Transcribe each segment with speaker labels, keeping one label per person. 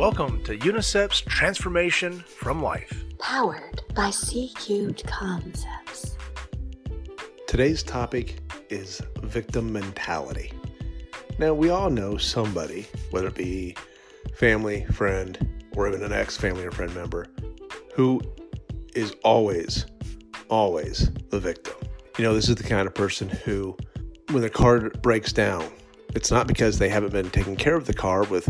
Speaker 1: Welcome to UNICEF's Transformation from Life.
Speaker 2: Powered by C Cubed Concepts.
Speaker 3: Today's topic is victim mentality. Now, we all know somebody, whether it be family, friend, or even an ex family or friend member, who is always, always the victim. You know, this is the kind of person who, when their car breaks down, it's not because they haven't been taking care of the car with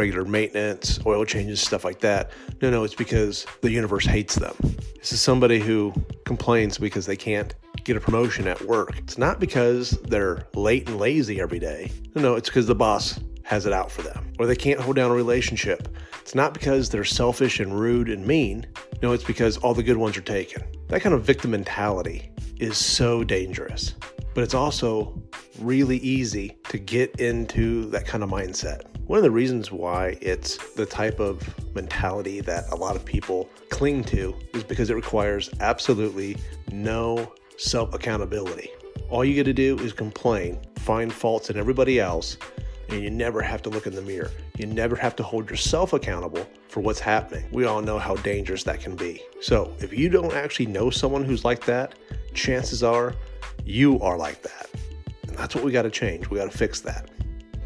Speaker 3: regular maintenance, oil changes, stuff like that. No, no, it's because the universe hates them. This is somebody who complains because they can't get a promotion at work. It's not because they're late and lazy every day. No, no, it's because the boss has it out for them. Or they can't hold down a relationship. It's not because they're selfish and rude and mean. No, it's because all the good ones are taken. That kind of victim mentality is so dangerous. But it's also really easy to get into that kind of mindset. One of the reasons why it's the type of mentality that a lot of people cling to is because it requires absolutely no self accountability. All you get to do is complain, find faults in everybody else, and you never have to look in the mirror. You never have to hold yourself accountable for what's happening. We all know how dangerous that can be. So, if you don't actually know someone who's like that, chances are you are like that. And that's what we got to change. We got to fix that.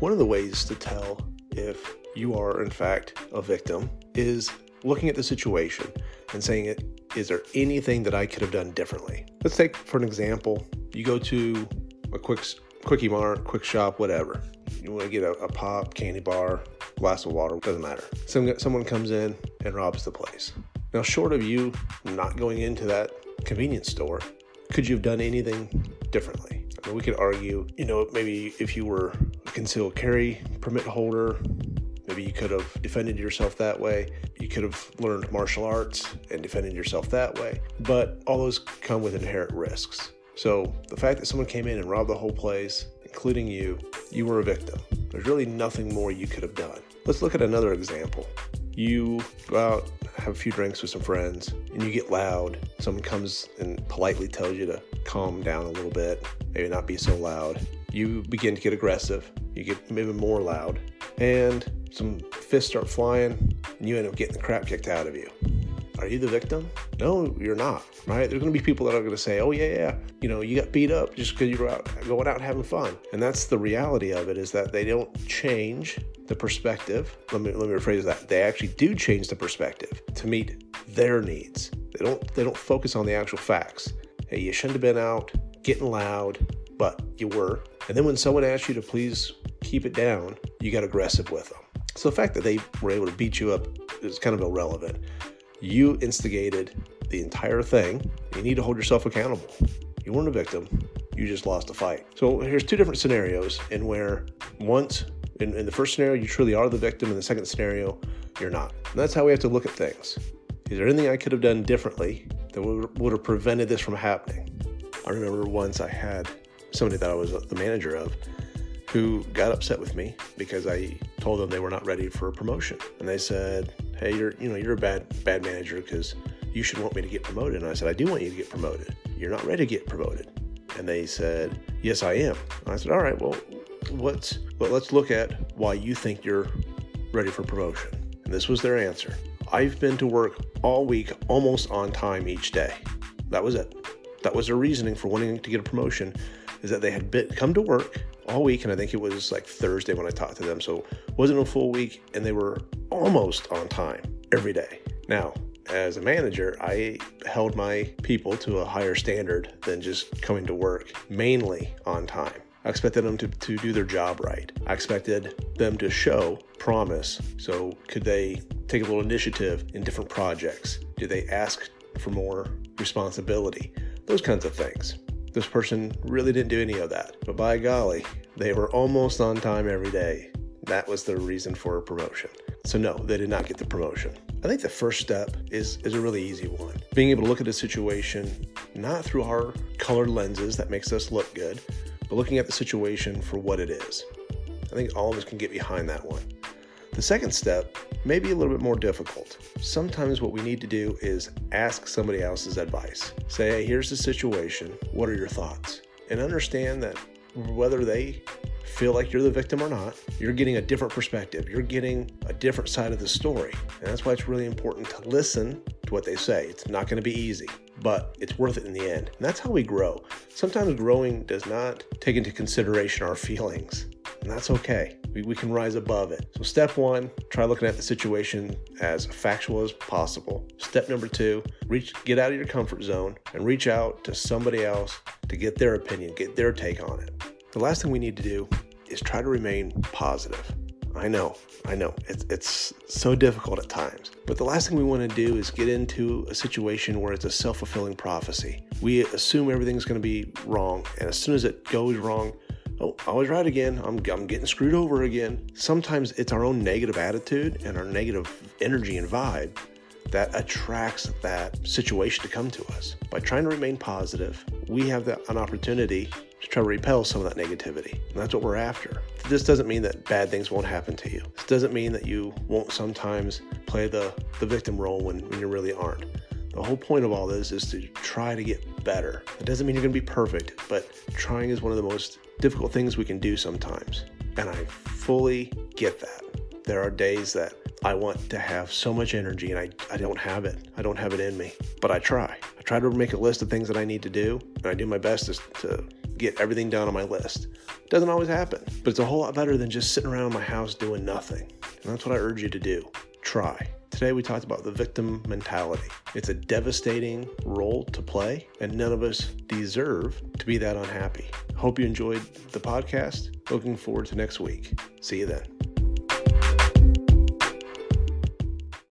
Speaker 3: One of the ways to tell if you are, in fact, a victim is looking at the situation and saying, Is there anything that I could have done differently? Let's take, for an example, you go to a quick quickie mart, quick shop, whatever. You want to get a, a pop, candy bar, glass of water, doesn't matter. Some, someone comes in and robs the place. Now, short of you not going into that convenience store, could you have done anything differently? I mean, we could argue, you know, maybe if you were a concealed carry permit holder, maybe you could have defended yourself that way. You could have learned martial arts and defended yourself that way. But all those come with inherent risks. So the fact that someone came in and robbed the whole place, including you, you were a victim. There's really nothing more you could have done. Let's look at another example. You go out, have a few drinks with some friends, and you get loud. Someone comes and politely tells you to calm down a little bit, maybe not be so loud. You begin to get aggressive. You get even more loud, and some fists start flying, and you end up getting the crap kicked out of you. Are you the victim? No, you're not, right? There's going to be people that are going to say, oh, yeah, yeah, you know, you got beat up just because you were out going out having fun. And that's the reality of it is that they don't change the perspective. Let me, let me rephrase that. They actually do change the perspective to meet their needs. They don't, they don't focus on the actual facts. Hey, you shouldn't have been out getting loud, but you were. And then when someone asks you to please keep it down, you got aggressive with them. So the fact that they were able to beat you up is kind of irrelevant. You instigated the entire thing. You need to hold yourself accountable. You weren't a victim. You just lost a fight. So here's two different scenarios in where once in, in the first scenario you truly are the victim, in the second scenario you're not. And that's how we have to look at things. Is there anything I could have done differently that would, would have prevented this from happening? I remember once I had somebody that I was the manager of who got upset with me because I told them they were not ready for a promotion. And they said, "Hey, you're you know you're a bad bad manager because you should want me to get promoted." And I said, "I do want you to get promoted. You're not ready to get promoted." And they said, "Yes, I am." And I said, "All right, well, what's well, let's look at why you think you're ready for promotion." And this was their answer. I've been to work all week almost on time each day. That was it. That was their reasoning for wanting to get a promotion is that they had come to work all week and I think it was like Thursday when I talked to them. So wasn't a full week and they were almost on time every day. Now, as a manager, I held my people to a higher standard than just coming to work mainly on time. I expected them to, to do their job right. I expected them to show promise. So, could they take a little initiative in different projects? Did they ask for more responsibility? Those kinds of things. This person really didn't do any of that. But by golly, they were almost on time every day. That was the reason for a promotion. So, no, they did not get the promotion. I think the first step is, is a really easy one. Being able to look at a situation not through our colored lenses that makes us look good, but looking at the situation for what it is. I think all of us can get behind that one. The second step may be a little bit more difficult. Sometimes what we need to do is ask somebody else's advice. Say, hey, here's the situation. What are your thoughts? And understand that whether they feel like you're the victim or not, you're getting a different perspective. You're getting a different side of the story. And that's why it's really important to listen to what they say. It's not going to be easy, but it's worth it in the end. And that's how we grow. Sometimes growing does not take into consideration our feelings, and that's okay. We, we can rise above it. So, step one, try looking at the situation as factual as possible. Step number two, reach, get out of your comfort zone and reach out to somebody else to get their opinion, get their take on it. The last thing we need to do is try to remain positive. I know, I know, it's, it's so difficult at times. But the last thing we want to do is get into a situation where it's a self fulfilling prophecy. We assume everything's going to be wrong, and as soon as it goes wrong, oh, I was right again. I'm, I'm getting screwed over again. Sometimes it's our own negative attitude and our negative energy and vibe that attracts that situation to come to us. By trying to remain positive, we have the, an opportunity to try to repel some of that negativity. And that's what we're after. This doesn't mean that bad things won't happen to you. This doesn't mean that you won't sometimes play the, the victim role when, when you really aren't. The whole point of all this is to try to get better. It doesn't mean you're going to be perfect, but trying is one of the most difficult things we can do sometimes. And I fully get that. There are days that I want to have so much energy and I, I don't have it. I don't have it in me, but I try. I try to make a list of things that I need to do, and I do my best to, to get everything down on my list. It doesn't always happen, but it's a whole lot better than just sitting around my house doing nothing. And that's what I urge you to do. Try. Today we talked about the victim mentality. It's a devastating role to play, and none of us deserve to be that unhappy. Hope you enjoyed the podcast. Looking forward to next week. See you then.